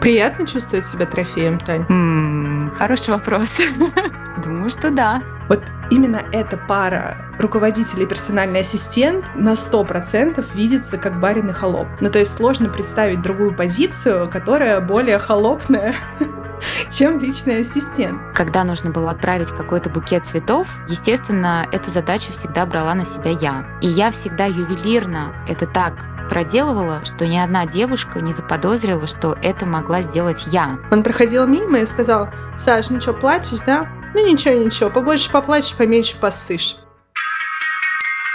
Приятно чувствовать себя трофеем, Тань? М-м, хороший вопрос. Думаю, что да. Вот именно эта пара руководитель и персональный ассистент на 100% видится как барин и холоп. Ну, то есть сложно представить другую позицию, которая более холопная, чем личный ассистент. Когда нужно было отправить какой-то букет цветов, естественно, эту задачу всегда брала на себя я. И я всегда ювелирно это так проделывала, что ни одна девушка не заподозрила, что это могла сделать я. Он проходил мимо и сказал, Саш, ну что, плачешь, да? Ну ничего, ничего, побольше поплачешь, поменьше поссышь.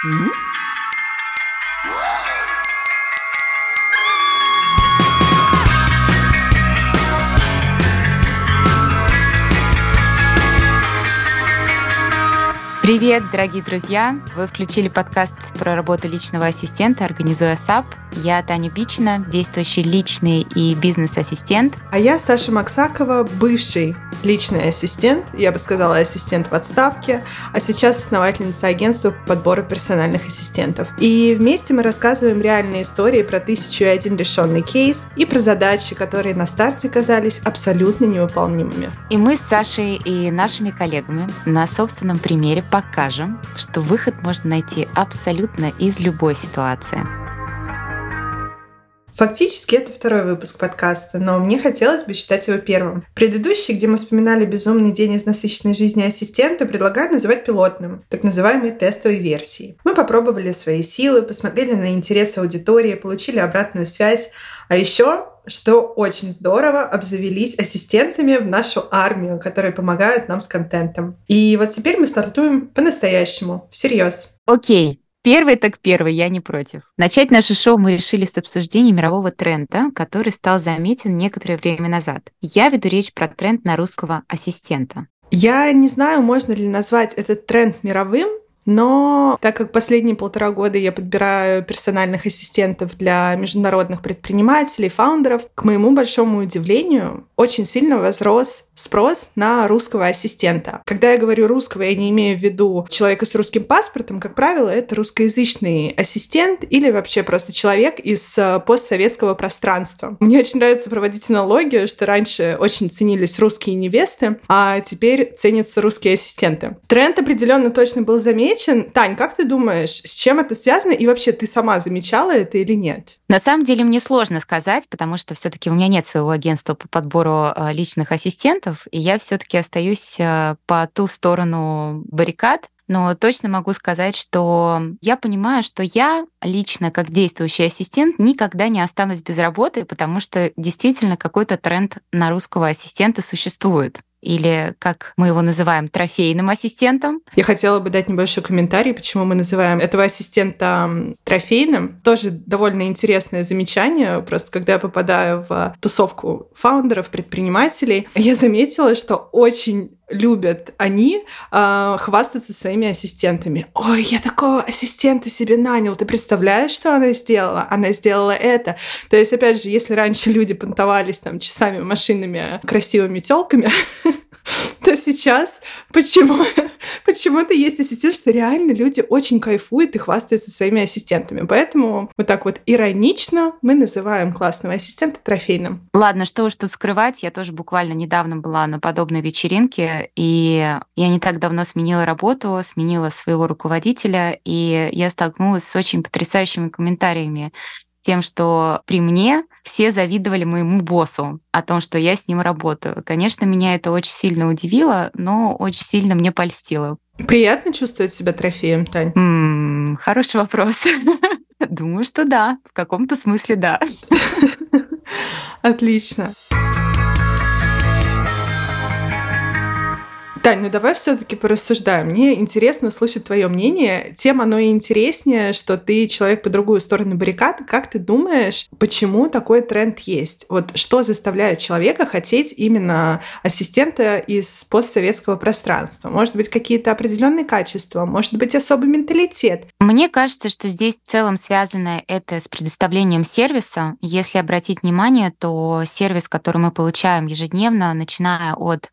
Mm-hmm. Привет, дорогие друзья! Вы включили подкаст про работу личного ассистента «Организуй ASAP». Я Таня Бичина, действующий личный и бизнес-ассистент. А я Саша Максакова, бывший личный ассистент, я бы сказала, ассистент в отставке, а сейчас основательница агентства по подбору персональных ассистентов. И вместе мы рассказываем реальные истории про тысячу и один решенный кейс и про задачи, которые на старте казались абсолютно невыполнимыми. И мы с Сашей и нашими коллегами на собственном примере покажем, что выход можно найти абсолютно из любой ситуации. Фактически это второй выпуск подкаста, но мне хотелось бы считать его первым. Предыдущий, где мы вспоминали безумный день из насыщенной жизни ассистента, предлагаю называть пилотным, так называемой тестовой версией. Мы попробовали свои силы, посмотрели на интересы аудитории, получили обратную связь, а еще что очень здорово, обзавелись ассистентами в нашу армию, которые помогают нам с контентом. И вот теперь мы стартуем по-настоящему, всерьез. Окей, Первый так первый, я не против. Начать наше шоу мы решили с обсуждения мирового тренда, который стал заметен некоторое время назад. Я веду речь про тренд на русского ассистента. Я не знаю, можно ли назвать этот тренд мировым, но так как последние полтора года я подбираю персональных ассистентов для международных предпринимателей, фаундеров, к моему большому удивлению, очень сильно возрос спрос на русского ассистента. Когда я говорю русского, я не имею в виду человека с русским паспортом, как правило, это русскоязычный ассистент или вообще просто человек из э, постсоветского пространства. Мне очень нравится проводить аналогию, что раньше очень ценились русские невесты, а теперь ценятся русские ассистенты. Тренд определенно точно был замечен. Тань, как ты думаешь, с чем это связано и вообще ты сама замечала это или нет? На самом деле мне сложно сказать, потому что все-таки у меня нет своего агентства по подбору э, личных ассистентов, и я все-таки остаюсь э, по ту сторону баррикад. Но точно могу сказать, что я понимаю, что я лично, как действующий ассистент, никогда не останусь без работы, потому что действительно какой-то тренд на русского ассистента существует или, как мы его называем, трофейным ассистентом. Я хотела бы дать небольшой комментарий, почему мы называем этого ассистента трофейным. Тоже довольно интересное замечание. Просто когда я попадаю в тусовку фаундеров, предпринимателей, я заметила, что очень любят они э, хвастаться своими ассистентами. Ой, я такого ассистента себе нанял. Ты представляешь, что она сделала? Она сделала это. То есть, опять же, если раньше люди понтовались там часами машинами, красивыми телками, то сейчас почему, почему-то есть ассистент, что реально люди очень кайфуют и хвастаются своими ассистентами. Поэтому вот так вот иронично мы называем классного ассистента трофейным. Ладно, что уж тут скрывать, я тоже буквально недавно была на подобной вечеринке, и я не так давно сменила работу, сменила своего руководителя, и я столкнулась с очень потрясающими комментариями тем, что при мне все завидовали моему боссу о том, что я с ним работаю. Конечно, меня это очень сильно удивило, но очень сильно мне польстило. Приятно чувствовать себя трофеем, Тань? М-м, хороший вопрос. Думаю, что да. В каком-то смысле да. Отлично. Тань, ну давай все-таки порассуждаем. Мне интересно слышать твое мнение. Тем оно и интереснее, что ты человек по другую сторону баррикад. Как ты думаешь, почему такой тренд есть? Вот что заставляет человека хотеть именно ассистента из постсоветского пространства? Может быть, какие-то определенные качества? Может быть, особый менталитет? Мне кажется, что здесь в целом связано это с предоставлением сервиса. Если обратить внимание, то сервис, который мы получаем ежедневно, начиная от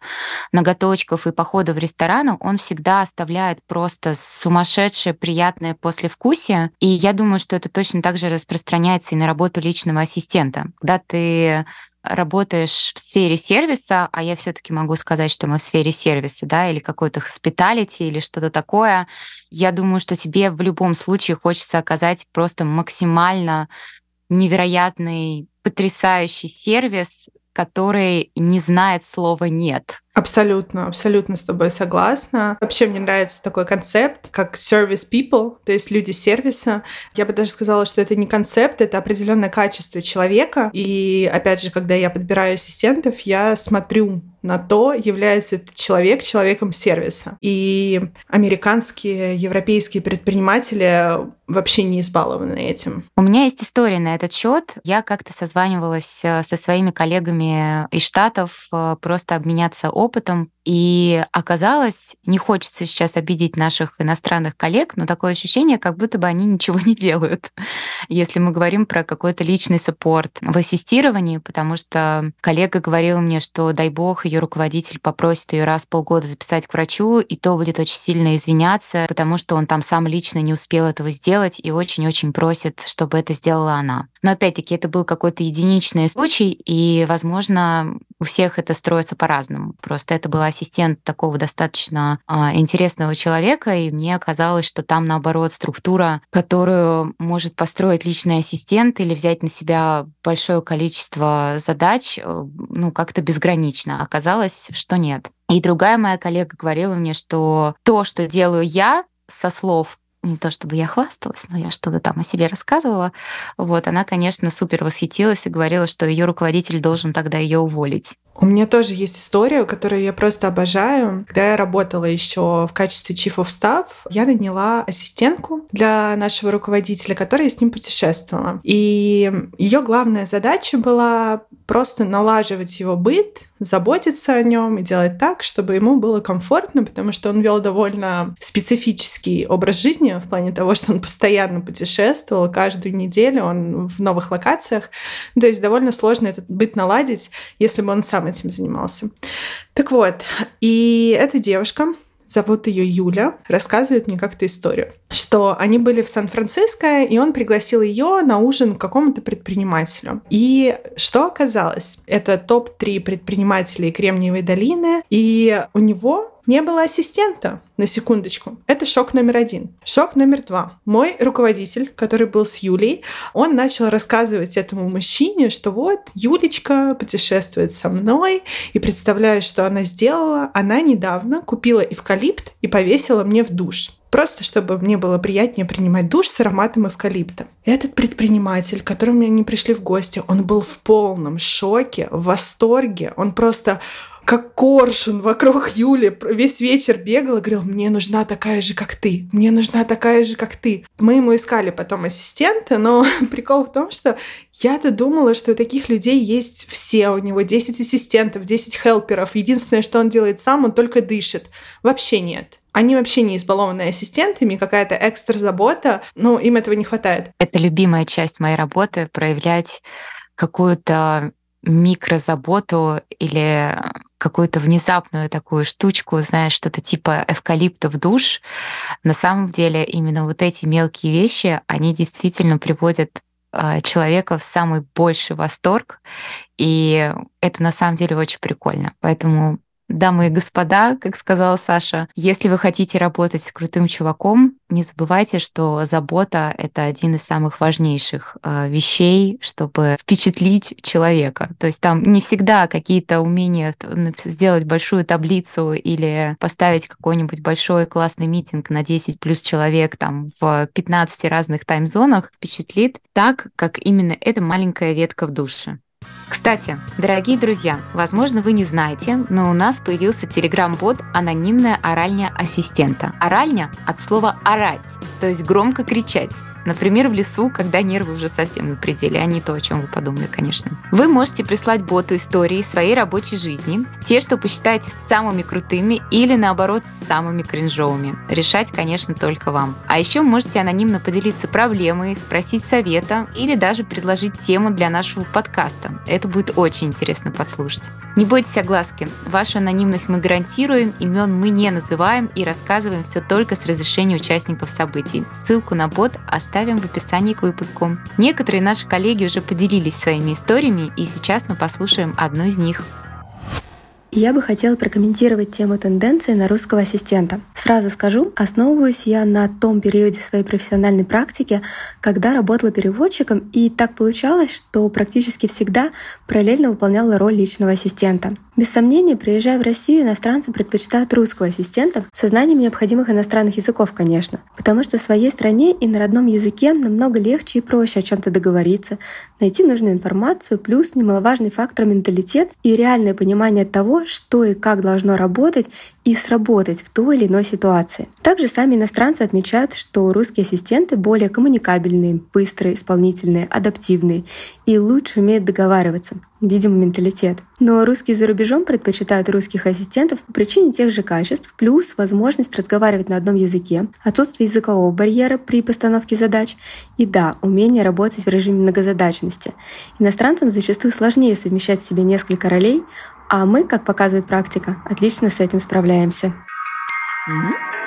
ноготочков и похода в ресторан, он всегда оставляет просто сумасшедшее приятное послевкусие. И я думаю, что это точно так же распространяется и на работу личного ассистента. Когда ты работаешь в сфере сервиса, а я все-таки могу сказать, что мы в сфере сервиса, да, или какой-то хоспиталити, или что-то такое, я думаю, что тебе в любом случае хочется оказать просто максимально невероятный, потрясающий сервис, который не знает слова «нет». Абсолютно, абсолютно с тобой согласна. Вообще мне нравится такой концепт, как service people, то есть люди сервиса. Я бы даже сказала, что это не концепт, это определенное качество человека. И опять же, когда я подбираю ассистентов, я смотрю на то, является этот человек человеком сервиса. И американские, европейские предприниматели вообще не избалованы этим. У меня есть история на этот счет. Я как-то созванивалась э, со своими коллегами из Штатов э, просто обменяться опытом. И оказалось, не хочется сейчас обидеть наших иностранных коллег, но такое ощущение, как будто бы они ничего не делают, если мы говорим про какой-то личный саппорт в ассистировании, потому что коллега говорила мне, что, дай бог, ее руководитель попросит ее раз в полгода записать к врачу, и то будет очень сильно извиняться, потому что он там сам лично не успел этого сделать и очень-очень просит, чтобы это сделала она. Но опять-таки это был какой-то единичный случай, и, возможно, у всех это строится по-разному. Просто это был ассистент такого достаточно а, интересного человека, и мне казалось, что там, наоборот, структура, которую может построить личный ассистент или взять на себя большое количество задач, э, ну, как-то безгранично. Оказалось, что нет. И другая моя коллега говорила мне, что то, что делаю я, со слов не то чтобы я хвасталась, но я что-то там о себе рассказывала. Вот, она, конечно, супер восхитилась и говорила, что ее руководитель должен тогда ее уволить. У меня тоже есть история, которую я просто обожаю. Когда я работала еще в качестве Chief of Staff, я наняла ассистентку для нашего руководителя, которая с ним путешествовала. И ее главная задача была просто налаживать его быт, заботиться о нем и делать так, чтобы ему было комфортно, потому что он вел довольно специфический образ жизни в плане того, что он постоянно путешествовал, каждую неделю он в новых локациях. То есть довольно сложно этот быт наладить, если бы он сам этим занимался. Так вот, и эта девушка, зовут ее Юля, рассказывает мне как-то историю, что они были в Сан-Франциско, и он пригласил ее на ужин к какому-то предпринимателю. И что оказалось? Это топ-3 предпринимателей Кремниевой долины, и у него не было ассистента, на секундочку. Это шок номер один. Шок номер два. Мой руководитель, который был с Юлей, он начал рассказывать этому мужчине, что вот Юлечка путешествует со мной, и представляю, что она сделала. Она недавно купила эвкалипт и повесила мне в душ. Просто чтобы мне было приятнее принимать душ с ароматом эвкалипта. Этот предприниматель, к которому они пришли в гости, он был в полном шоке, в восторге. Он просто как коршун вокруг Юли весь вечер бегал и говорил, мне нужна такая же, как ты, мне нужна такая же, как ты. Мы ему искали потом ассистента, но прикол в том, что я-то думала, что у таких людей есть все, у него 10 ассистентов, 10 хелперов. Единственное, что он делает сам, он только дышит. Вообще нет. Они вообще не избалованы ассистентами, какая-то экстра забота, но им этого не хватает. Это любимая часть моей работы — проявлять какую-то микрозаботу или какую-то внезапную такую штучку, знаешь, что-то типа эвкалипта в душ. На самом деле именно вот эти мелкие вещи, они действительно приводят а, человека в самый больший восторг, и это на самом деле очень прикольно. Поэтому Дамы и господа, как сказала Саша, если вы хотите работать с крутым чуваком, не забывайте, что забота — это один из самых важнейших э, вещей, чтобы впечатлить человека. То есть там не всегда какие-то умения сделать большую таблицу или поставить какой-нибудь большой классный митинг на 10 плюс человек там в 15 разных таймзонах впечатлит так, как именно эта маленькая ветка в душе. Кстати, дорогие друзья, возможно, вы не знаете, но у нас появился телеграм-бот «Анонимная оральня ассистента». Оральня от слова «орать», то есть громко кричать. Например, в лесу, когда нервы уже совсем на пределе, а не то, о чем вы подумали, конечно. Вы можете прислать боту истории своей рабочей жизни, те, что посчитаете самыми крутыми или, наоборот, самыми кринжовыми. Решать, конечно, только вам. А еще можете анонимно поделиться проблемой, спросить совета или даже предложить тему для нашего подкаста. Что-то. Это будет очень интересно подслушать. Не бойтесь огласки. Вашу анонимность мы гарантируем, имен мы не называем и рассказываем все только с разрешения участников событий. Ссылку на бот оставим в описании к выпуску. Некоторые наши коллеги уже поделились своими историями, и сейчас мы послушаем одну из них. Я бы хотела прокомментировать тему тенденции на русского ассистента. Сразу скажу, основываюсь я на том периоде своей профессиональной практики, когда работала переводчиком, и так получалось, что практически всегда параллельно выполняла роль личного ассистента. Без сомнения, приезжая в Россию, иностранцы предпочитают русского ассистента со знанием необходимых иностранных языков, конечно, потому что в своей стране и на родном языке намного легче и проще о чем-то договориться, найти нужную информацию, плюс немаловажный фактор менталитет и реальное понимание того, что и как должно работать и сработать в той или иной ситуации. Также сами иностранцы отмечают, что русские ассистенты более коммуникабельные, быстрые, исполнительные, адаптивные и лучше умеют договариваться видимо, менталитет. Но русские за рубежом предпочитают русских ассистентов по причине тех же качеств, плюс возможность разговаривать на одном языке, отсутствие языкового барьера при постановке задач и, да, умение работать в режиме многозадачности. Иностранцам зачастую сложнее совмещать в себе несколько ролей, а мы, как показывает практика, отлично с этим справляемся. Mm-hmm.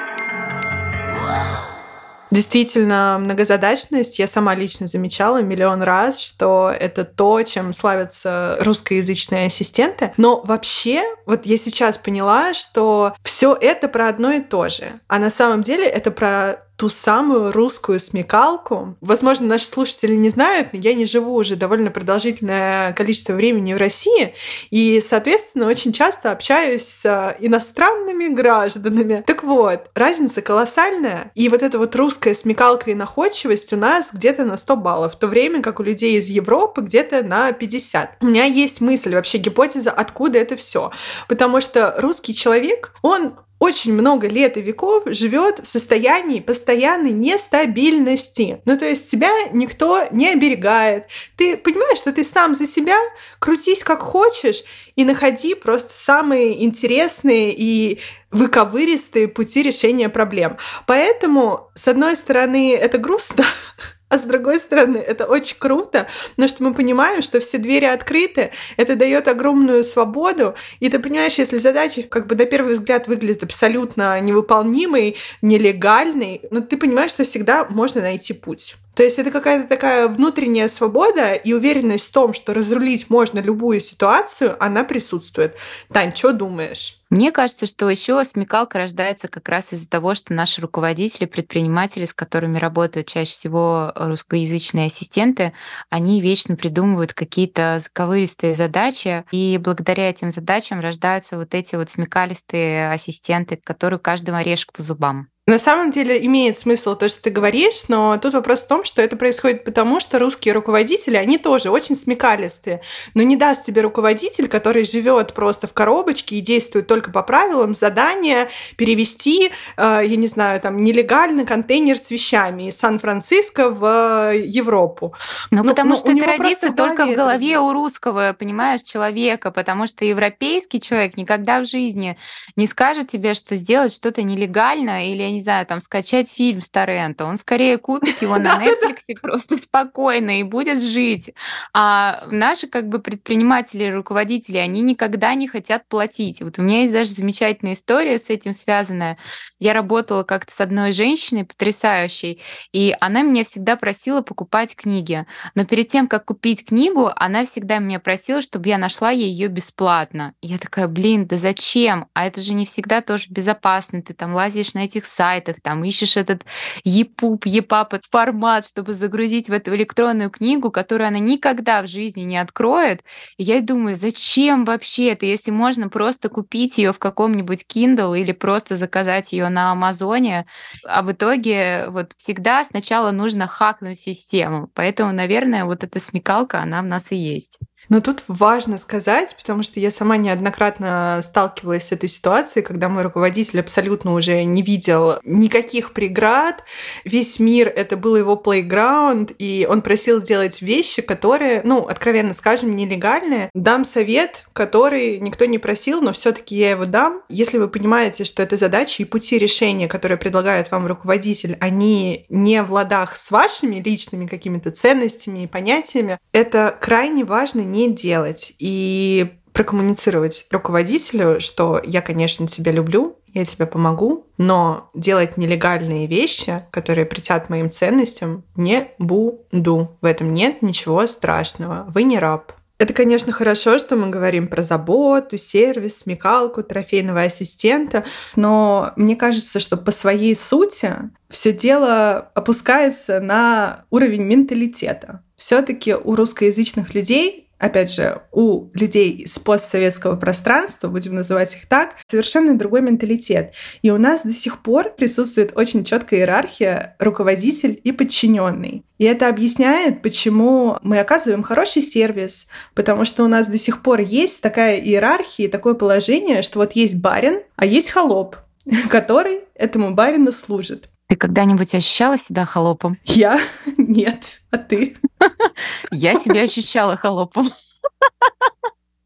Действительно, многозадачность я сама лично замечала миллион раз, что это то, чем славятся русскоязычные ассистенты. Но вообще, вот я сейчас поняла, что все это про одно и то же. А на самом деле это про ту самую русскую смекалку. Возможно, наши слушатели не знают, но я не живу уже довольно продолжительное количество времени в России, и, соответственно, очень часто общаюсь с иностранными гражданами. Так вот, разница колоссальная, и вот эта вот русская смекалка и находчивость у нас где-то на 100 баллов, в то время как у людей из Европы где-то на 50. У меня есть мысль, вообще гипотеза, откуда это все. Потому что русский человек, он очень много лет и веков живет в состоянии постоянной нестабильности. Ну, то есть тебя никто не оберегает. Ты понимаешь, что ты сам за себя крутись как хочешь и находи просто самые интересные и выковыристые пути решения проблем. Поэтому, с одной стороны, это грустно, а с другой стороны, это очень круто, потому что мы понимаем, что все двери открыты, это дает огромную свободу, и ты понимаешь, если задача как бы на первый взгляд выглядит абсолютно невыполнимой, нелегальной, но ты понимаешь, что всегда можно найти путь. То есть это какая-то такая внутренняя свобода и уверенность в том, что разрулить можно любую ситуацию, она присутствует. Тань, что думаешь? Мне кажется, что еще смекалка рождается как раз из-за того, что наши руководители, предприниматели, с которыми работают чаще всего русскоязычные ассистенты, они вечно придумывают какие-то заковыристые задачи, и благодаря этим задачам рождаются вот эти вот смекалистые ассистенты, которые каждому орешек по зубам. На самом деле имеет смысл то, что ты говоришь, но тут вопрос в том, что это происходит потому, что русские руководители, они тоже очень смекалистые. Но не даст тебе руководитель, который живет просто в коробочке и действует только по правилам, задание перевести, э, я не знаю, там, нелегальный контейнер с вещами из Сан-Франциско в Европу. Ну, ну потому ну, что это родится в только в голове у русского, понимаешь, человека, потому что европейский человек никогда в жизни не скажет тебе, что сделать что-то нелегально или не знаю, там, скачать фильм с Торрента, он скорее купит его на Netflix просто спокойно и будет жить. А наши как бы предприниматели, руководители, они никогда не хотят платить. Вот у меня есть даже замечательная история с этим связанная. Я работала как-то с одной женщиной потрясающей, и она меня всегда просила покупать книги. Но перед тем, как купить книгу, она всегда меня просила, чтобы я нашла ее бесплатно. Я такая, блин, да зачем? А это же не всегда тоже безопасно. Ты там лазишь на этих сайтах, там ищешь этот EPUB, EPUB формат, чтобы загрузить в эту электронную книгу, которую она никогда в жизни не откроет. И я думаю, зачем вообще это, если можно просто купить ее в каком-нибудь Kindle или просто заказать ее на Амазоне, а в итоге вот всегда сначала нужно хакнуть систему. Поэтому, наверное, вот эта смекалка, она в нас и есть. Но тут важно сказать, потому что я сама неоднократно сталкивалась с этой ситуацией, когда мой руководитель абсолютно уже не видел никаких преград. Весь мир — это был его плейграунд, и он просил сделать вещи, которые, ну, откровенно скажем, нелегальные. Дам совет, который никто не просил, но все таки я его дам. Если вы понимаете, что это задачи и пути решения, которые предлагает вам руководитель, они не в ладах с вашими личными какими-то ценностями и понятиями, это крайне важно не делать. И прокоммуницировать руководителю, что я, конечно, тебя люблю, я тебе помогу, но делать нелегальные вещи, которые притят моим ценностям, не буду. В этом нет ничего страшного. Вы не раб. Это, конечно, хорошо, что мы говорим про заботу, сервис, смекалку, трофейного ассистента, но мне кажется, что по своей сути все дело опускается на уровень менталитета. Все-таки у русскоязычных людей опять же, у людей из постсоветского пространства, будем называть их так, совершенно другой менталитет. И у нас до сих пор присутствует очень четкая иерархия руководитель и подчиненный. И это объясняет, почему мы оказываем хороший сервис, потому что у нас до сих пор есть такая иерархия, такое положение, что вот есть барин, а есть холоп, который этому барину служит. Ты когда-нибудь ощущала себя холопом? Я? Нет. А ты? Я себя ощущала холопом.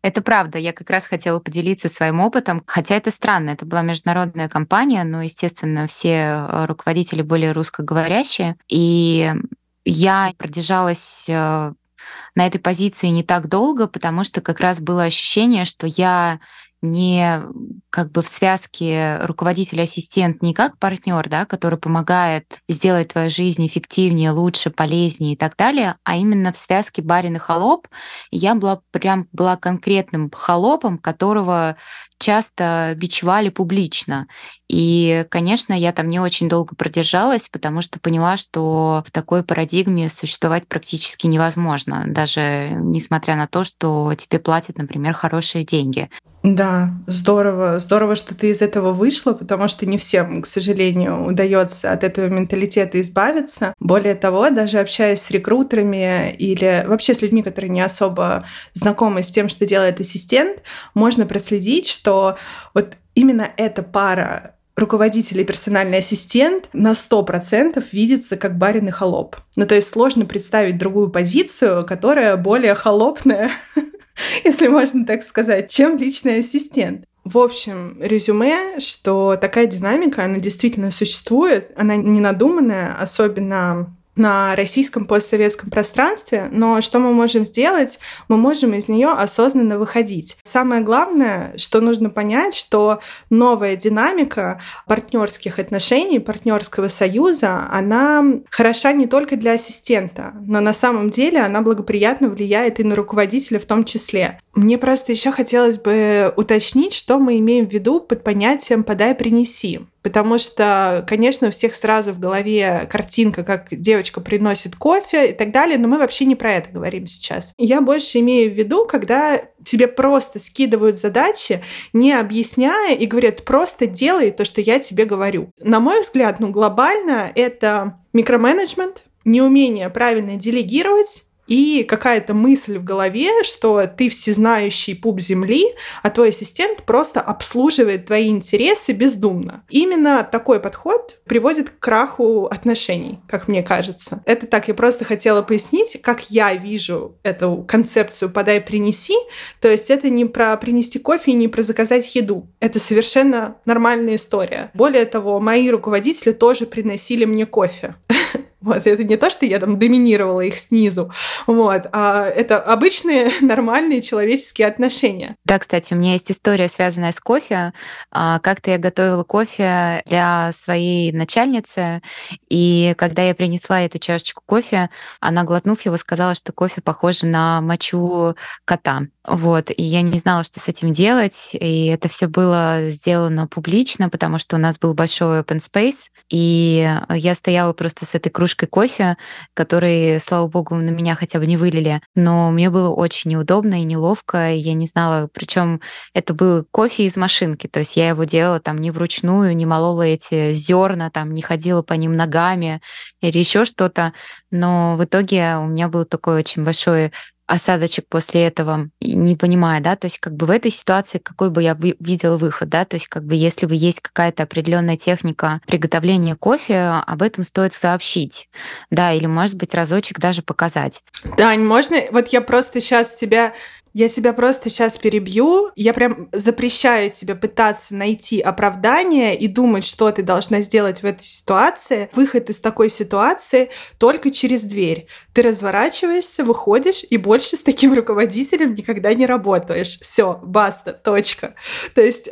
Это правда. Я как раз хотела поделиться своим опытом. Хотя это странно. Это была международная компания, но, естественно, все э, руководители были русскоговорящие. И я продержалась э, на этой позиции не так долго, потому что как раз было ощущение, что я не как бы в связке руководитель-ассистент не как партнер, да, который помогает сделать твою жизнь эффективнее, лучше, полезнее и так далее, а именно в связке барин и холоп. я была прям была конкретным холопом, которого часто бичевали публично. И, конечно, я там не очень долго продержалась, потому что поняла, что в такой парадигме существовать практически невозможно, даже несмотря на то, что тебе платят, например, хорошие деньги. Да, здорово. Здорово, что ты из этого вышла, потому что не всем, к сожалению, удается от этого менталитета избавиться. Более того, даже общаясь с рекрутерами или вообще с людьми, которые не особо знакомы с тем, что делает ассистент, можно проследить, что вот именно эта пара руководитель и персональный ассистент на 100% видится как барин и холоп. Ну, то есть сложно представить другую позицию, которая более холопная если можно так сказать, чем личный ассистент. В общем, резюме, что такая динамика, она действительно существует, она не надуманная, особенно на российском постсоветском пространстве, но что мы можем сделать? Мы можем из нее осознанно выходить. Самое главное, что нужно понять, что новая динамика партнерских отношений, партнерского союза, она хороша не только для ассистента, но на самом деле она благоприятно влияет и на руководителя в том числе. Мне просто еще хотелось бы уточнить, что мы имеем в виду под понятием «подай, принеси». Потому что, конечно, у всех сразу в голове картинка, как девочка приносит кофе и так далее, но мы вообще не про это говорим сейчас. Я больше имею в виду, когда тебе просто скидывают задачи, не объясняя, и говорят, просто делай то, что я тебе говорю. На мой взгляд, ну, глобально это микроменеджмент, неумение правильно делегировать, и какая-то мысль в голове, что ты всезнающий пуп земли, а твой ассистент просто обслуживает твои интересы бездумно. Именно такой подход приводит к краху отношений, как мне кажется. Это так, я просто хотела пояснить, как я вижу эту концепцию «подай, принеси». То есть это не про принести кофе и не про заказать еду. Это совершенно нормальная история. Более того, мои руководители тоже приносили мне кофе. Вот, это не то, что я там доминировала их снизу, вот, а это обычные нормальные человеческие отношения. Да, кстати, у меня есть история, связанная с кофе. А, как-то я готовила кофе для своей начальницы, и когда я принесла эту чашечку кофе, она, глотнув его, сказала, что кофе похож на мочу кота. Вот, и я не знала, что с этим делать, и это все было сделано публично, потому что у нас был большой open space, и я стояла просто с этой кружкой кофе, который, слава богу, на меня хотя бы не вылили, но мне было очень неудобно и неловко, и я не знала, причем это был кофе из машинки, то есть я его делала там не вручную, не молола эти зерна, там не ходила по ним ногами или еще что-то, но в итоге у меня был такой очень большой осадочек после этого, не понимая, да, то есть как бы в этой ситуации какой бы я видела выход, да, то есть как бы если бы есть какая-то определенная техника приготовления кофе, об этом стоит сообщить, да, или может быть разочек даже показать. Дань, можно, вот я просто сейчас тебя Я тебя просто сейчас перебью. Я прям запрещаю тебе пытаться найти оправдание и думать, что ты должна сделать в этой ситуации. Выход из такой ситуации только через дверь. Ты разворачиваешься, выходишь и больше с таким руководителем никогда не работаешь. Все, баста, точка. То есть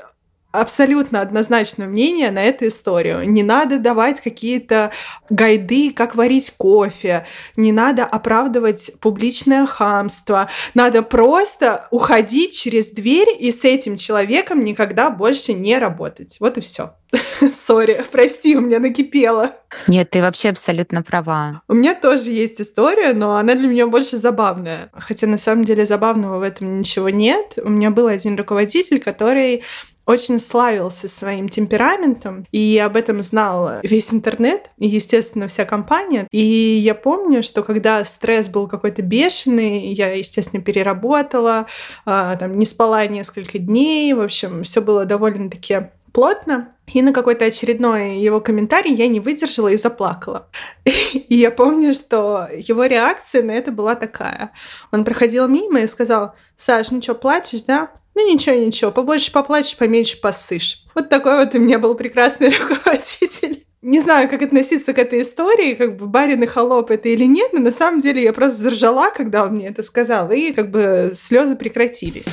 абсолютно однозначное мнение на эту историю. Не надо давать какие-то гайды, как варить кофе, не надо оправдывать публичное хамство. Надо просто уходить через дверь и с этим человеком никогда больше не работать. Вот и все. Сори, прости, у меня накипело. Нет, ты вообще абсолютно права. У меня тоже есть история, но она для меня больше забавная. Хотя на самом деле забавного в этом ничего нет. У меня был один руководитель, который очень славился своим темпераментом, и об этом знал весь интернет, и, естественно, вся компания. И я помню, что когда стресс был какой-то бешеный, я, естественно, переработала, а, там, не спала несколько дней, в общем, все было довольно-таки плотно. И на какой-то очередной его комментарий я не выдержала и заплакала. И я помню, что его реакция на это была такая. Он проходил мимо и сказал, Саш, ну что, плачешь, да? Ну ничего, ничего, побольше поплачешь, поменьше посышь. Вот такой вот у меня был прекрасный руководитель. Не знаю, как относиться к этой истории, как бы барин и холоп это или нет, но на самом деле я просто заржала, когда он мне это сказал, и как бы слезы прекратились.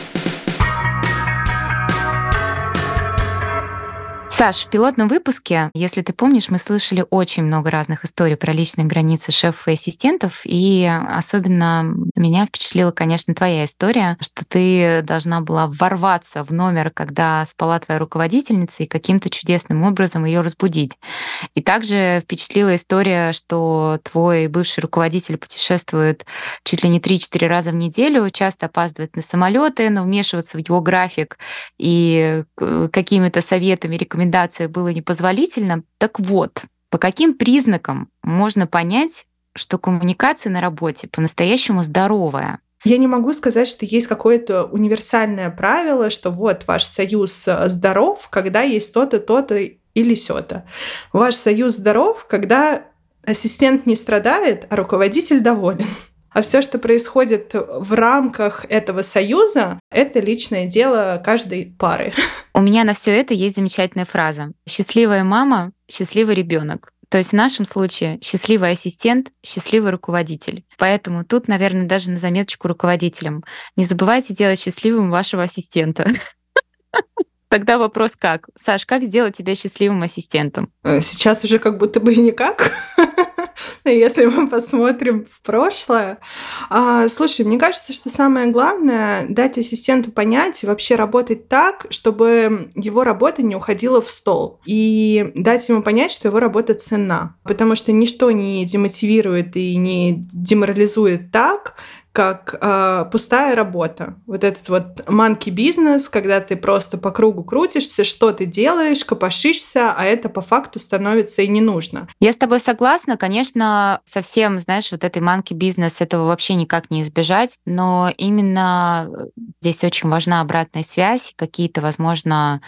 Саш, в пилотном выпуске, если ты помнишь, мы слышали очень много разных историй про личные границы шефов и ассистентов, и особенно меня впечатлила, конечно, твоя история, что ты должна была ворваться в номер, когда спала твоя руководительница, и каким-то чудесным образом ее разбудить. И также впечатлила история, что твой бывший руководитель путешествует чуть ли не 3-4 раза в неделю, часто опаздывает на самолеты, но вмешиваться в его график и какими-то советами, рекомендациями рекомендация было непозволительно. Так вот, по каким признакам можно понять, что коммуникация на работе по-настоящему здоровая? Я не могу сказать, что есть какое-то универсальное правило, что вот ваш союз э, здоров, когда есть то-то, то-то или сё-то. Ваш союз здоров, когда ассистент не страдает, а руководитель доволен. А все, что происходит в рамках этого союза, это личное дело каждой пары. У меня на все это есть замечательная фраза. Счастливая мама, счастливый ребенок. То есть в нашем случае счастливый ассистент, счастливый руководитель. Поэтому тут, наверное, даже на заметочку руководителям. Не забывайте делать счастливым вашего ассистента. Тогда вопрос как? Саш, как сделать тебя счастливым ассистентом? Э, сейчас уже как будто бы никак. если мы посмотрим в прошлое. А, слушай, мне кажется, что самое главное дать ассистенту понять и вообще работать так, чтобы его работа не уходила в стол. И дать ему понять, что его работа ценна. Потому что ничто не демотивирует и не деморализует так, как э, пустая работа. Вот этот вот манки бизнес, когда ты просто по кругу крутишься, что ты делаешь, копошишься, а это по факту становится и не нужно. Я с тобой согласна, конечно, совсем, знаешь, вот этой манки бизнес этого вообще никак не избежать, но именно э, здесь очень важна обратная связь, какие-то, возможно,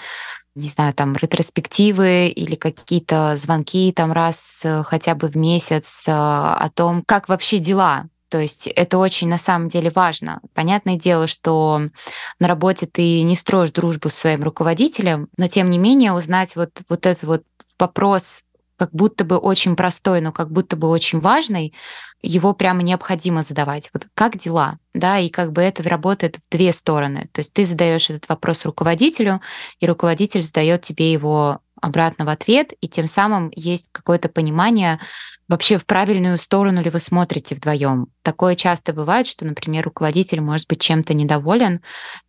не знаю, там ретроспективы или какие-то звонки там раз э, хотя бы в месяц э, о том, как вообще дела, то есть это очень на самом деле важно. Понятное дело, что на работе ты не строишь дружбу с своим руководителем, но тем не менее узнать вот, вот этот вот вопрос как будто бы очень простой, но как будто бы очень важный, его прямо необходимо задавать. Вот как дела? Да, и как бы это работает в две стороны. То есть ты задаешь этот вопрос руководителю, и руководитель задает тебе его обратно в ответ, и тем самым есть какое-то понимание вообще в правильную сторону ли вы смотрите вдвоем. Такое часто бывает, что, например, руководитель может быть чем-то недоволен,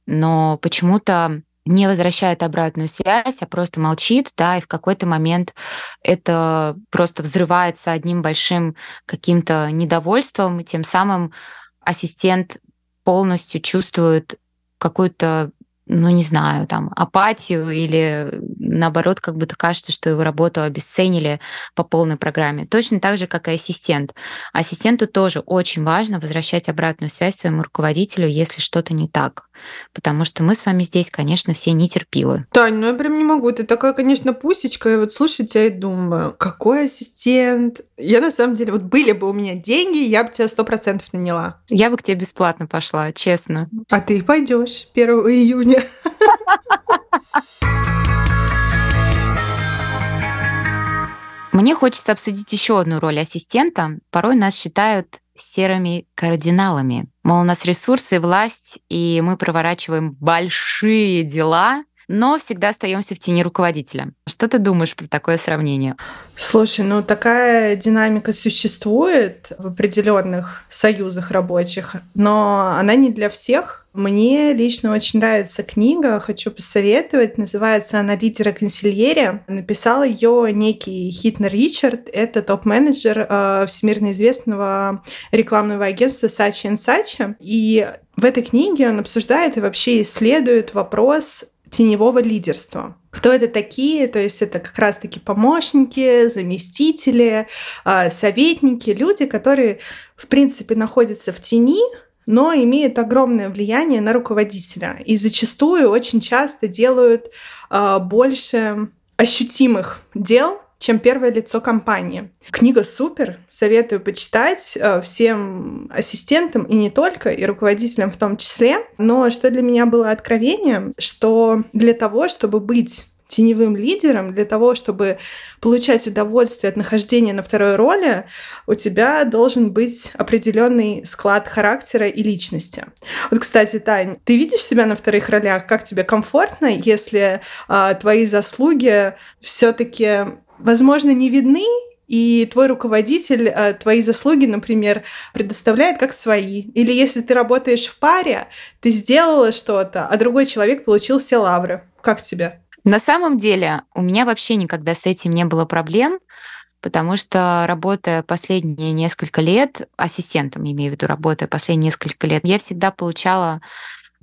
но почему-то не возвращает обратную связь, а просто молчит, да, и в какой-то момент это просто взрывается одним большим каким-то недовольством, и тем самым ассистент полностью чувствует какую-то ну, не знаю, там, апатию или наоборот, как будто кажется, что его работу обесценили по полной программе. Точно так же, как и ассистент. Ассистенту тоже очень важно возвращать обратную связь своему руководителю, если что-то не так. Потому что мы с вами здесь, конечно, все нетерпилы. Тань, ну я прям не могу. Ты такая, конечно, пусечка. И вот слушай тебя и думаю, какой ассистент? Я на самом деле, вот были бы у меня деньги, я бы тебя сто процентов наняла. Я бы к тебе бесплатно пошла, честно. А ты пойдешь 1 июня. Мне хочется обсудить еще одну роль ассистента. Порой нас считают серыми кардиналами. Мол, у нас ресурсы, власть, и мы проворачиваем большие дела, но всегда остаемся в тени руководителя. Что ты думаешь про такое сравнение? Слушай, ну такая динамика существует в определенных союзах рабочих, но она не для всех. Мне лично очень нравится книга, хочу посоветовать. Называется она «Лидера консильерия». Написал ее некий Хитнер Ричард. Это топ-менеджер э, всемирно известного рекламного агентства Сачи Сачи. И в этой книге он обсуждает и вообще исследует вопрос теневого лидерства. Кто это такие? То есть это как раз-таки помощники, заместители, э, советники, люди, которые, в принципе, находятся в тени, но имеют огромное влияние на руководителя и зачастую очень часто делают э, больше ощутимых дел, чем первое лицо компании. Книга супер, советую почитать э, всем ассистентам и не только, и руководителям в том числе. Но что для меня было откровением, что для того, чтобы быть теневым лидером, для того, чтобы получать удовольствие от нахождения на второй роли, у тебя должен быть определенный склад характера и личности. Вот, кстати, Тань, ты видишь себя на вторых ролях? Как тебе комфортно, если а, твои заслуги все-таки, возможно, не видны, и твой руководитель а, твои заслуги, например, предоставляет как свои. Или если ты работаешь в паре, ты сделала что-то, а другой человек получил все лавры. Как тебе? На самом деле у меня вообще никогда с этим не было проблем, потому что работая последние несколько лет, ассистентом, имею в виду, работая последние несколько лет, я всегда получала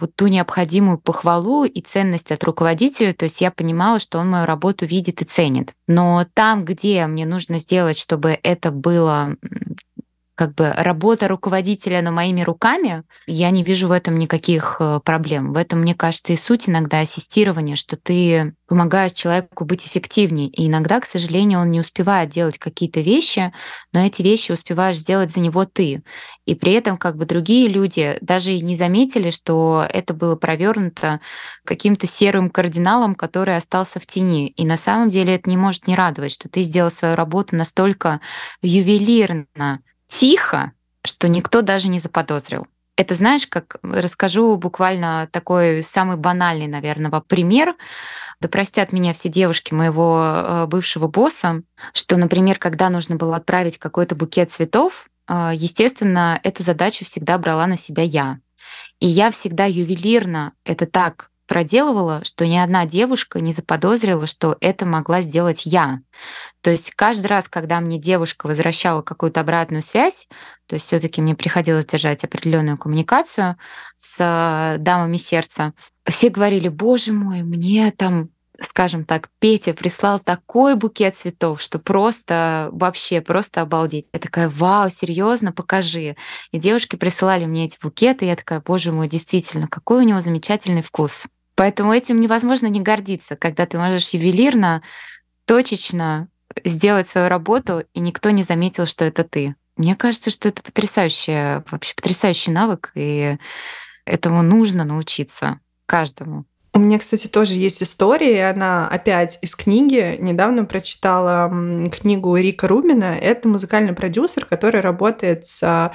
вот ту необходимую похвалу и ценность от руководителя, то есть я понимала, что он мою работу видит и ценит. Но там, где мне нужно сделать, чтобы это было как бы работа руководителя на моими руками, я не вижу в этом никаких э, проблем. В этом, мне кажется, и суть иногда ассистирования, что ты помогаешь человеку быть эффективнее. И иногда, к сожалению, он не успевает делать какие-то вещи, но эти вещи успеваешь сделать за него ты. И при этом как бы другие люди даже и не заметили, что это было провернуто каким-то серым кардиналом, который остался в тени. И на самом деле это не может не радовать, что ты сделал свою работу настолько ювелирно, тихо, что никто даже не заподозрил. Это знаешь, как расскажу буквально такой самый банальный, наверное, пример. Да простят меня все девушки моего э, бывшего босса, что, например, когда нужно было отправить какой-то букет цветов, э, естественно, эту задачу всегда брала на себя я. И я всегда ювелирно это так проделывала, что ни одна девушка не заподозрила, что это могла сделать я. То есть каждый раз, когда мне девушка возвращала какую-то обратную связь, то есть все-таки мне приходилось держать определенную коммуникацию с э, дамами сердца, все говорили, боже мой, мне там скажем так, Петя прислал такой букет цветов, что просто вообще просто обалдеть. Я такая, вау, серьезно, покажи. И девушки присылали мне эти букеты, и я такая, боже мой, действительно, какой у него замечательный вкус. Поэтому этим невозможно не гордиться, когда ты можешь ювелирно, точечно сделать свою работу, и никто не заметил, что это ты. Мне кажется, что это потрясающий, вообще потрясающий навык, и этому нужно научиться каждому. У меня, кстати, тоже есть история, она опять из книги. Недавно прочитала книгу Рика Рубина. Это музыкальный продюсер, который работает с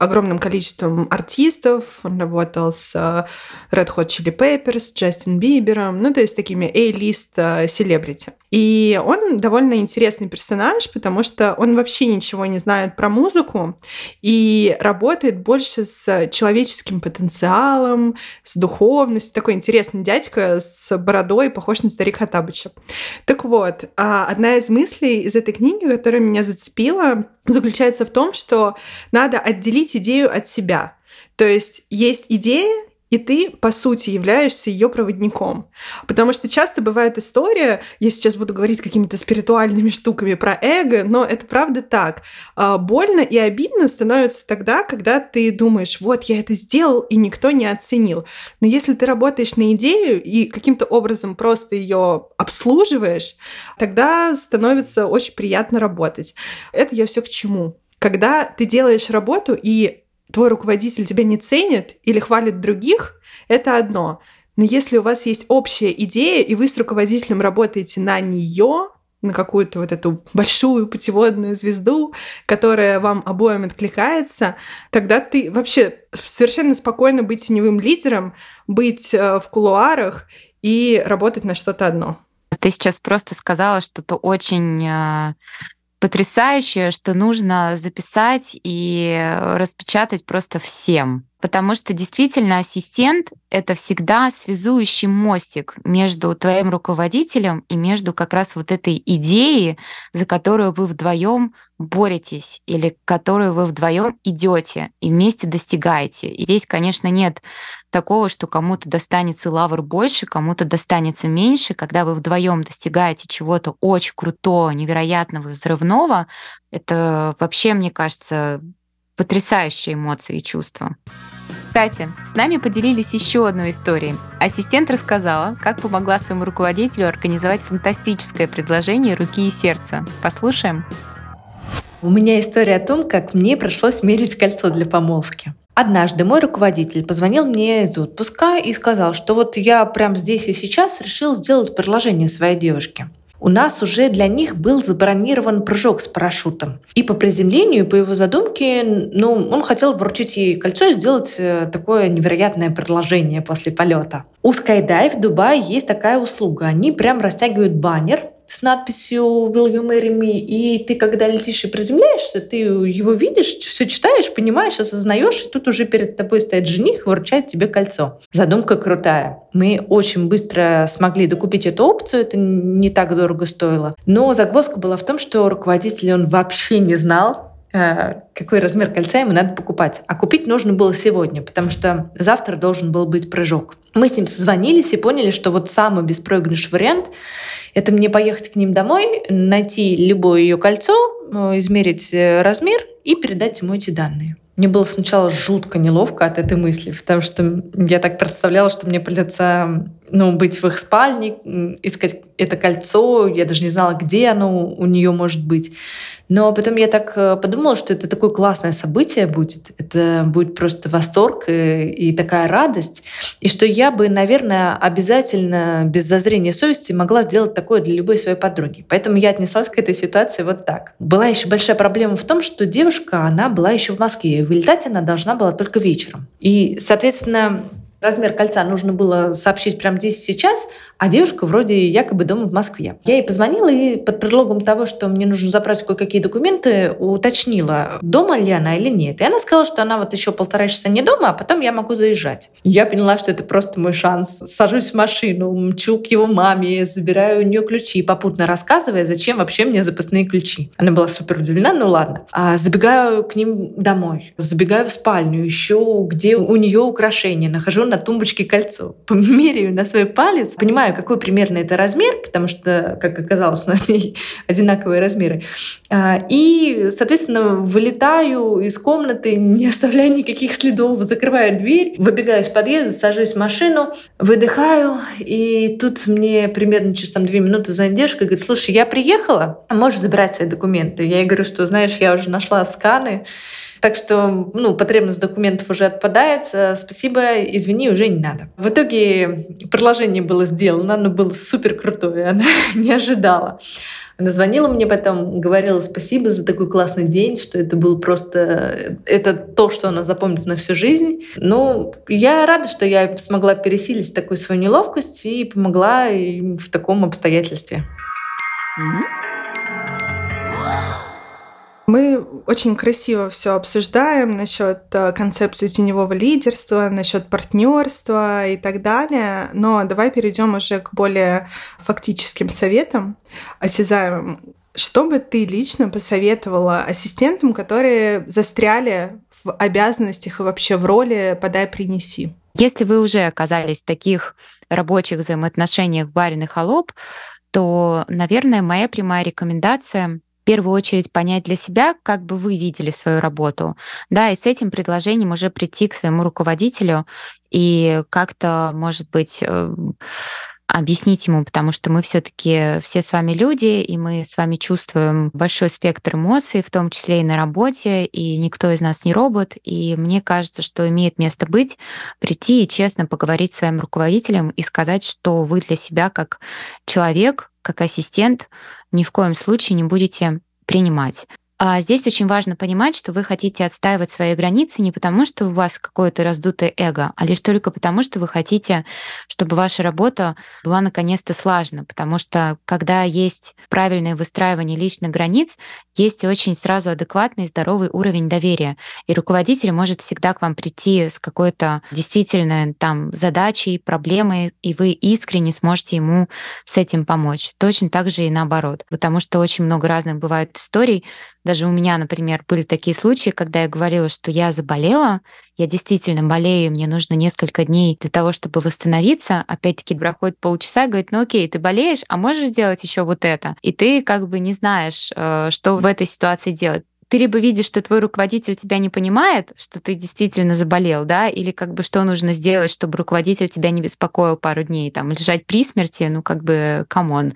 огромным количеством артистов. Он работал с э, Red Hot Chili Peppers, Джастин Бибером, ну, то есть такими A-лист э, селебрити. И он довольно интересный персонаж, потому что он вообще ничего не знает про музыку и работает больше с человеческим потенциалом, с духовностью. Такой интересный дядька с бородой, похож на старика Хатабыча. Так вот, а одна из мыслей из этой книги, которая меня зацепила, заключается в том, что надо отделить идею от себя. То есть есть идея, и ты, по сути, являешься ее проводником. Потому что часто бывает история, я сейчас буду говорить какими-то спиритуальными штуками про эго, но это правда так. А, больно и обидно становится тогда, когда ты думаешь, вот я это сделал, и никто не оценил. Но если ты работаешь на идею и каким-то образом просто ее обслуживаешь, тогда становится очень приятно работать. Это я все к чему? Когда ты делаешь работу и твой руководитель тебя не ценит или хвалит других, это одно. Но если у вас есть общая идея, и вы с руководителем работаете на нее, на какую-то вот эту большую путеводную звезду, которая вам обоим откликается, тогда ты вообще совершенно спокойно быть теневым лидером, быть э, в кулуарах и работать на что-то одно. Ты сейчас просто сказала что-то очень э, потрясающее, что нужно записать и распечатать просто всем. Потому что действительно ассистент — это всегда связующий мостик между твоим руководителем и между как раз вот этой идеей, за которую вы вдвоем боретесь или которую вы вдвоем идете и вместе достигаете. И здесь, конечно, нет такого, что кому-то достанется лавр больше, кому-то достанется меньше. Когда вы вдвоем достигаете чего-то очень крутого, невероятного, взрывного, это вообще, мне кажется, потрясающие эмоции и чувства. Кстати, с нами поделились еще одной историей. Ассистент рассказала, как помогла своему руководителю организовать фантастическое предложение руки и сердца. Послушаем. У меня история о том, как мне пришлось мерить кольцо для помолвки. Однажды мой руководитель позвонил мне из отпуска и сказал, что вот я прямо здесь и сейчас решил сделать предложение своей девушке у нас уже для них был забронирован прыжок с парашютом. И по приземлению, по его задумке, ну, он хотел вручить ей кольцо и сделать э, такое невероятное предложение после полета. У Skydive в Дубае есть такая услуга. Они прям растягивают баннер, с надписью «Will you marry me?» И ты, когда летишь и приземляешься, ты его видишь, все читаешь, понимаешь, осознаешь, и тут уже перед тобой стоит жених и вручает тебе кольцо. Задумка крутая. Мы очень быстро смогли докупить эту опцию, это не так дорого стоило. Но загвоздка была в том, что руководитель, он вообще не знал, какой размер кольца ему надо покупать. А купить нужно было сегодня, потому что завтра должен был быть прыжок. Мы с ним созвонились и поняли, что вот самый беспроигрышный вариант это мне поехать к ним домой, найти любое ее кольцо, э, измерить э, размер и передать ему эти данные. Мне было сначала жутко неловко от этой мысли, потому что я так представляла, что мне придется ну, быть в их спальне, искать это кольцо. Я даже не знала, где оно у нее может быть. Но потом я так э, подумала, что это такое классное событие будет. Это будет просто восторг и, и такая радость. И что я бы, наверное, обязательно без зазрения совести могла сделать такое для любой своей подруги. Поэтому я отнеслась к этой ситуации вот так. Была еще большая проблема в том, что девушка, она была еще в Москве. Вылетать она должна была только вечером. И, соответственно, размер кольца нужно было сообщить прямо здесь сейчас, а девушка вроде якобы дома в Москве. Я ей позвонила и под предлогом того, что мне нужно забрать кое-какие документы, уточнила, дома ли она или нет. И она сказала, что она вот еще полтора часа не дома, а потом я могу заезжать. Я поняла, что это просто мой шанс. Сажусь в машину, мчу к его маме, забираю у нее ключи, попутно рассказывая, зачем вообще мне запасные ключи. Она была супер удивлена, ну ладно. А забегаю к ним домой, забегаю в спальню, ищу, где у нее украшения, нахожу на тумбочке кольцо, померяю на свой палец, понимаю, какой примерно это размер, потому что, как оказалось, у нас не одинаковые размеры. А, и, соответственно, вылетаю из комнаты, не оставляя никаких следов, закрываю дверь, выбегаю из подъезда, сажусь в машину, выдыхаю, и тут мне примерно через там, две минуты за девушка говорит, слушай, я приехала, можешь забирать свои документы? Я ей говорю, что, знаешь, я уже нашла сканы, так что, ну, потребность документов уже отпадает. Э, спасибо, извини, уже не надо. В итоге предложение было сделано, оно было супер крутое, она не ожидала. Она звонила мне потом, говорила спасибо за такой классный день, что это был просто... Это то, что она запомнит на всю жизнь. Ну, я рада, что я смогла пересилить такую свою неловкость и помогла им в таком обстоятельстве. Mm-hmm. Мы очень красиво все обсуждаем насчет э, концепции теневого лидерства, насчет партнерства и так далее. Но давай перейдем уже к более фактическим советам, осязаемым. Что бы ты лично посоветовала ассистентам, которые застряли в обязанностях и вообще в роли «подай, принеси»? Если вы уже оказались в таких рабочих взаимоотношениях барин и холоп, то, наверное, моя прямая рекомендация в первую очередь понять для себя, как бы вы видели свою работу, да, и с этим предложением уже прийти к своему руководителю и как-то, может быть, э, объяснить ему, потому что мы все-таки все с вами люди, и мы с вами чувствуем большой спектр эмоций, в том числе и на работе, и никто из нас не робот. И мне кажется, что имеет место быть, прийти и честно поговорить с своим руководителем и сказать, что вы для себя как человек, как ассистент ни в коем случае не будете принимать. А здесь очень важно понимать, что вы хотите отстаивать свои границы не потому, что у вас какое-то раздутое эго, а лишь только потому, что вы хотите, чтобы ваша работа была наконец-то слажена. Потому что когда есть правильное выстраивание личных границ, есть очень сразу адекватный здоровый уровень доверия. И руководитель может всегда к вам прийти с какой-то действительно там задачей, проблемой, и вы искренне сможете ему с этим помочь. Точно так же и наоборот. Потому что очень много разных бывает историй, даже у меня, например, были такие случаи, когда я говорила, что я заболела, я действительно болею, мне нужно несколько дней для того, чтобы восстановиться. Опять-таки проходит полчаса, говорит, ну окей, ты болеешь, а можешь сделать еще вот это? И ты как бы не знаешь, э, что в этой ситуации делать ты либо видишь, что твой руководитель тебя не понимает, что ты действительно заболел, да, или как бы что нужно сделать, чтобы руководитель тебя не беспокоил пару дней, там, лежать при смерти, ну, как бы, come on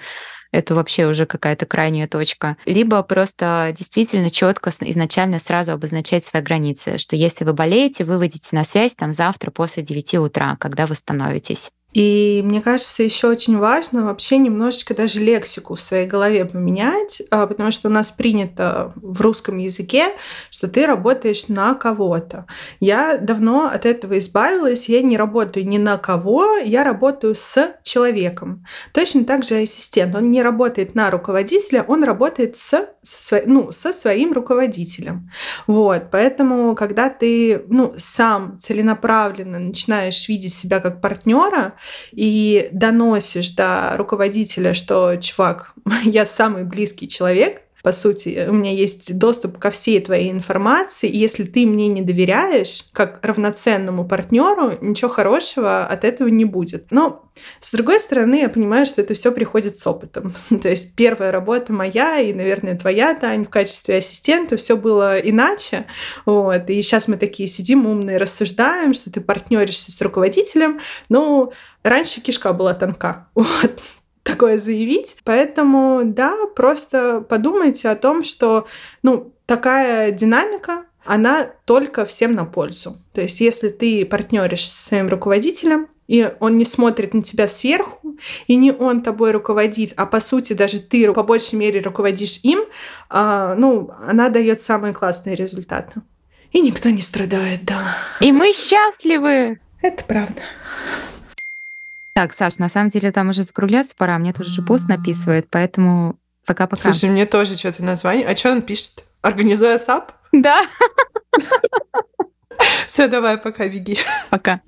это вообще уже какая-то крайняя точка. Либо просто действительно четко изначально сразу обозначать свои границы, что если вы болеете, вы выйдете на связь там завтра после 9 утра, когда восстановитесь. И мне кажется, еще очень важно вообще немножечко даже лексику в своей голове поменять, а, потому что у нас принято в русском языке, что ты работаешь на кого-то. Я давно от этого избавилась, я не работаю ни на кого, я работаю с человеком. Точно так же ассистент, он не работает на руководителя, он работает с, со, ну, со своим руководителем. Вот, поэтому, когда ты ну, сам целенаправленно начинаешь видеть себя как партнера, и доносишь до руководителя, что, чувак, я самый близкий человек, по сути, у меня есть доступ ко всей твоей информации, и если ты мне не доверяешь, как равноценному партнеру, ничего хорошего от этого не будет. Но, с другой стороны, я понимаю, что это все приходит с опытом. То есть первая работа моя и, наверное, твоя, Тань, в качестве ассистента, все было иначе. Вот. И сейчас мы такие сидим умные, рассуждаем, что ты партнеришься с руководителем. Ну, раньше кишка была тонка. Вот такое заявить. Поэтому, да, просто подумайте о том, что, ну, такая динамика, она только всем на пользу. То есть, если ты партнеришь со своим руководителем, и он не смотрит на тебя сверху, и не он тобой руководит, а по сути даже ты по большей мере руководишь им, а, ну, она дает самые классные результаты. И никто не страдает, да. И мы счастливы. Это правда. Так, Саш, на самом деле там уже закругляться пора, мне тоже же босс написывает, поэтому пока-пока. Слушай, мне тоже что-то названивает. А что он пишет? Организуй ASAP? Да. Все, давай, пока, беги. Пока.